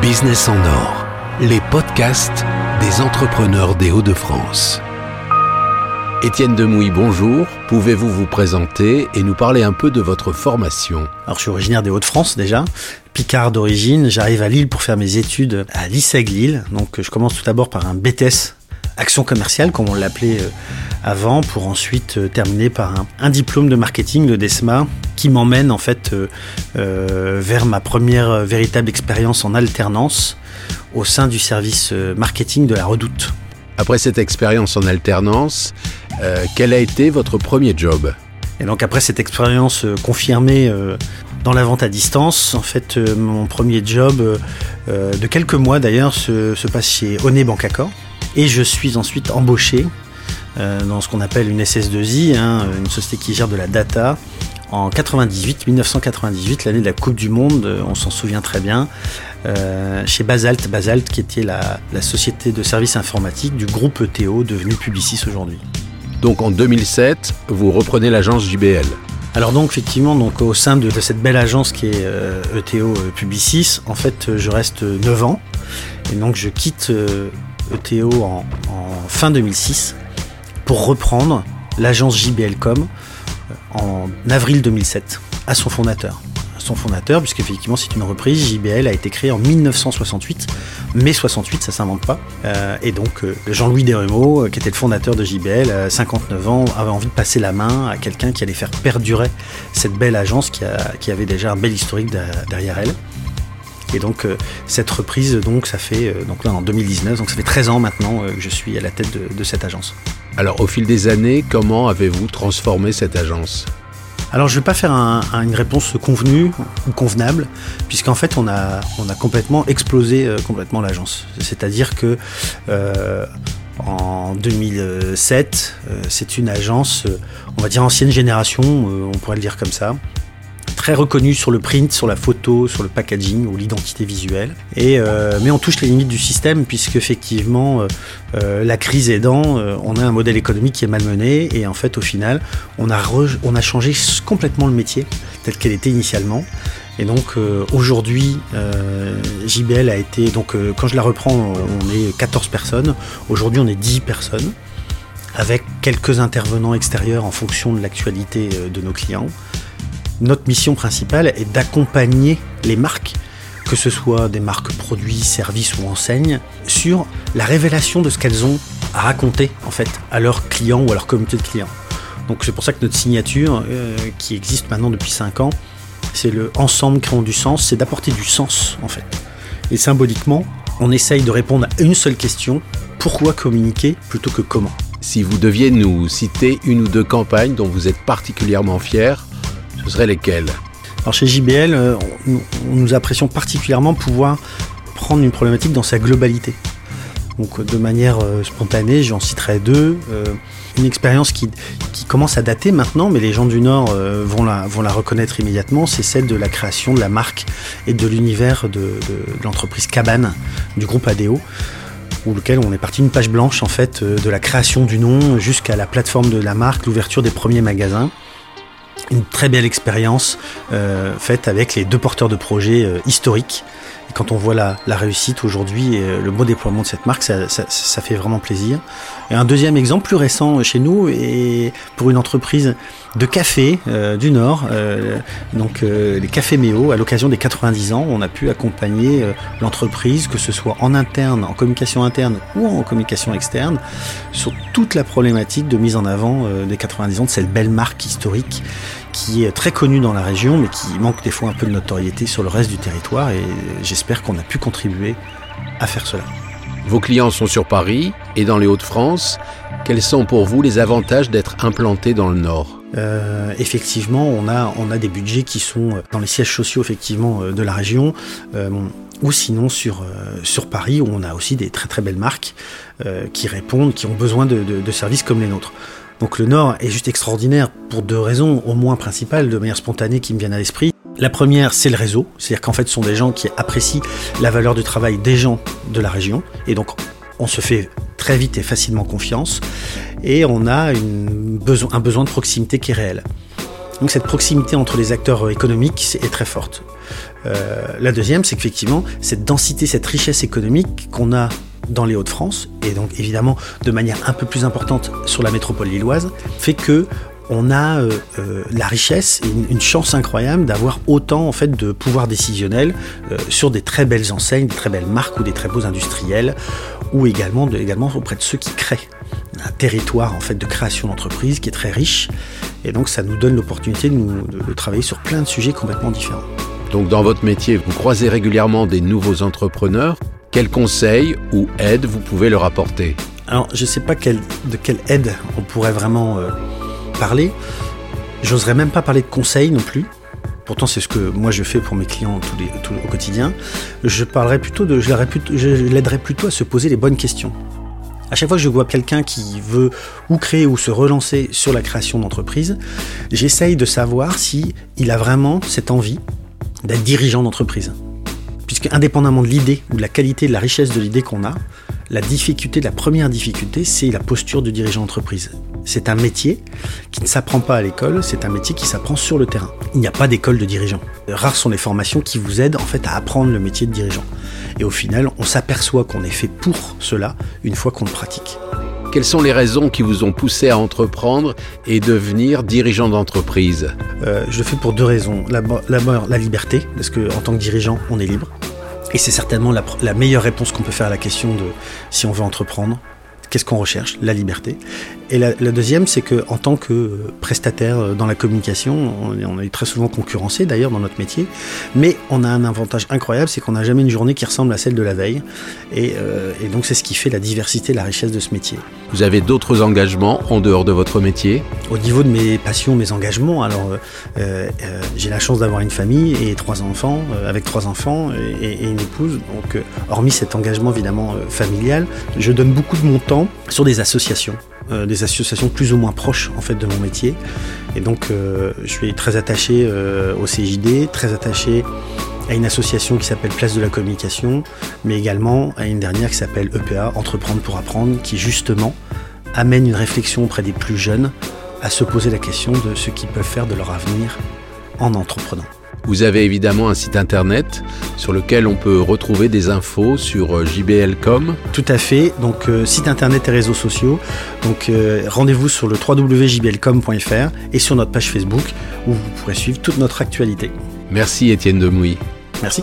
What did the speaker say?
Business en or, les podcasts des entrepreneurs des Hauts-de-France. Étienne Demouy, bonjour. Pouvez-vous vous présenter et nous parler un peu de votre formation? Alors, je suis originaire des Hauts-de-France déjà, Picard d'origine. J'arrive à Lille pour faire mes études à l'ISEG Lille. Donc, je commence tout d'abord par un BTS action commerciale, comme on l'appelait euh, avant, pour ensuite euh, terminer par un, diplôme de marketing, le DESMA, qui m'emmène en fait euh, vers ma première véritable expérience en alternance au sein du service marketing de la Redoute. Après cette expérience en alternance, quel a été votre premier job? Et donc après cette expérience confirmée dans la vente à distance, en fait, mon premier job de quelques mois d'ailleurs se, se passe chez Oné Bancacor, et je suis ensuite embauché euh, dans ce qu'on appelle une SS2I, hein, une société qui gère de la data. En 98, 1998, l'année de la Coupe du Monde, euh, on s'en souvient très bien, euh, chez Basalt, Basalt qui était la, société de services informatiques du groupe ETO devenu Publicis aujourd'hui. Donc en 2007, vous reprenez l'agence JBL alors donc effectivement, donc au sein de, cette belle agence qui est ETO Publicis, en fait, je reste 9 ans et donc je quitte ETO en, fin 2006 pour reprendre l'agence JBLcom euh, en avril 2007 à son fondateur. son fondateur, puisqu'effectivement c'est une reprise, JBL a été créée en 1968, mai 68, ça s'invente pas. Euh, et donc euh, Jean-Louis Desrumeaux, qui était le fondateur de JBL, à 59 ans, avait envie de passer la main à quelqu'un qui allait faire perdurer cette belle agence qui avait déjà un bel historique derrière elle. Et donc euh, cette reprise, donc ça fait euh, donc là en 2019, donc ça fait 13 ans maintenant euh, que je suis à la tête de, cette agence. Alors au fil des années, comment avez-vous transformé cette agence? Alors je ne vais pas faire une réponse convenue ou convenable, puisqu'en fait on a, on a complètement explosé complètement l'agence. C'est-à-dire que en 2007, c'est une agence, on va dire ancienne génération, on pourrait le dire comme ça, très reconnu sur le print, sur la photo, sur le packaging ou l'identité visuelle. Et, euh, mais on touche les limites du système puisque effectivement euh, euh, la crise aidant, on a un modèle économique qui est malmené et en fait au final on a, on a changé complètement le métier tel qu'elle était initialement. Et donc aujourd'hui, JBL a été, donc quand je la reprends, on est 14 personnes. Aujourd'hui, on est 10 personnes, avec quelques intervenants extérieurs en fonction de l'actualité de nos clients notre mission principale est d'accompagner les marques, que ce soit des marques produits, services ou enseignes, sur la révélation de ce qu'elles ont à raconter en fait à leurs clients ou à leur communauté de clients. Donc c'est pour ça que notre signature, euh, qui existe maintenant depuis 5 ans, c'est le ensemble créant du sens, c'est d'apporter du sens en fait. Et symboliquement, on essaye de répondre à une seule question, pourquoi communiquer plutôt que comment? Si vous deviez nous citer une ou deux campagnes dont vous êtes particulièrement fier, ce seraient lesquels Alors chez JBL, euh, nous apprécions particulièrement pouvoir prendre une problématique dans sa globalité. Donc de manière euh, spontanée, j'en citerai deux. Euh, une expérience qui, commence à dater maintenant, mais les gens du Nord vont, la, reconnaître immédiatement, c'est celle de la création de la marque et de l'univers de, de l'entreprise Cabane du groupe ADO où lequel on est parti une page blanche en fait de la création du nom jusqu'à la plateforme de la marque, l'ouverture des premiers magasins une très belle expérience euh, faite avec les deux porteurs de projets euh, historiques. Et quand on voit la, réussite aujourd'hui et euh, le beau déploiement de cette marque, ça, fait vraiment plaisir. Et un deuxième exemple plus récent chez nous, et pour une entreprise de café du Nord, donc les Cafés Méo, à l'occasion des 90 ans, on a pu accompagner l'entreprise, que ce soit en interne, en communication interne ou en communication externe, sur toute la problématique de mise en avant des 90 ans de cette belle marque historique qui est très connu dans la région, mais qui manque des fois un peu de notoriété sur le reste du territoire. Et j'espère qu'on a pu contribuer à faire cela. Vos clients sont sur Paris et dans les Hauts-de-France. Quels sont pour vous les avantages d'être implanté dans le Nord? Euh, effectivement, on a, on a des budgets qui sont dans les sièges sociaux effectivement euh, de la région, euh, ou sinon sur, sur Paris où on a aussi des très très belles marques qui répondent, qui ont besoin de, de services comme les nôtres. Donc le Nord est juste extraordinaire pour deux raisons, au moins principales, de manière spontanée qui me viennent à l'esprit. La première, c'est le réseau, c'est-à-dire qu'en fait, ce sont des gens qui apprécient la valeur du travail des gens de la région, et donc on se fait très vite et facilement confiance, et on a un besoin de proximité qui est réel. Donc cette proximité entre les acteurs économiques est très forte. la deuxième, c'est qu'effectivement, cette densité, cette richesse économique qu'on a dans les Hauts-de-France, et donc évidemment de manière un peu plus importante sur la métropole lilloise, fait que on a euh, euh, la richesse et une, chance incroyable d'avoir autant en fait de pouvoir décisionnel euh, sur des très belles enseignes, des très belles marques ou des très beaux industriels, ou également, également auprès de ceux qui créent un territoire en fait de création d'entreprise qui est très riche et donc ça nous donne l'opportunité de, de travailler sur plein de sujets complètement différents. Donc dans votre métier, vous croisez régulièrement des nouveaux entrepreneurs. Quels conseils ou aides vous pouvez leur apporter? Alors je ne sais pas de quelle aide on pourrait vraiment parler. J'oserais même pas parler de conseils non plus. Pourtant, c'est ce que moi je fais pour mes clients tous les, au quotidien. Je parlerai plutôt de, je l'aiderais plutôt à se poser les bonnes questions. À chaque fois que je vois quelqu'un qui veut ou créer ou se relancer sur la création d'entreprise, j'essaye de savoir si il a vraiment cette envie d'être dirigeant d'entreprise. Puisque indépendamment de l'idée ou de la qualité de la richesse de l'idée qu'on a, la difficulté, la première difficulté, c'est la posture de dirigeant d'entreprise. C'est un métier qui ne s'apprend pas à l'école, c'est un métier qui s'apprend sur le terrain. Il n'y a pas d'école de dirigeant. Rares sont les formations qui vous aident en fait à apprendre le métier de dirigeant. Et au final, on s'aperçoit qu'on est fait pour cela une fois qu'on le pratique. Quelles sont les raisons qui vous ont poussé à entreprendre et devenir dirigeant d'entreprise? Euh, Je le fais pour deux raisons. D'abord, la liberté, parce qu'en tant que dirigeant, on est libre. Et c'est certainement la, meilleure réponse qu'on peut faire à la question de si on veut entreprendre. Qu'est-ce qu'on recherche? La liberté. Et la, deuxième, c'est que en tant que prestataire euh, dans la communication, on, est très souvent concurrencé d'ailleurs dans notre métier, mais on a un avantage incroyable, c'est qu'on n'a jamais une journée qui ressemble à celle de la veille. Et, euh, donc c'est ce qui fait la diversité, la richesse de ce métier. Vous avez d'autres engagements en dehors de votre métier? Au niveau de mes passions, mes engagements, alors euh, j'ai la chance d'avoir une famille et trois enfants, avec trois enfants et, et, une épouse. Donc hormis cet engagement évidemment familial, je donne beaucoup de mon temps sur des associations, euh, des associations plus ou moins proches en fait de mon métier. Et donc euh, je suis très attaché euh, au CJD, très attaché à une association qui s'appelle Place de la Communication, mais également à une dernière qui s'appelle EPA, Entreprendre pour apprendre, qui justement amène une réflexion auprès des plus jeunes à se poser la question de ce qu'ils peuvent faire de leur avenir en entreprenant. Vous avez évidemment un site internet sur lequel on peut retrouver des infos sur euh, JBL.com. Tout à fait, donc euh, site internet et réseaux sociaux. Donc euh, rendez-vous sur le www.jblcom.fr et sur notre page Facebook où vous pourrez suivre toute notre actualité. Merci Étienne Demouy. Merci.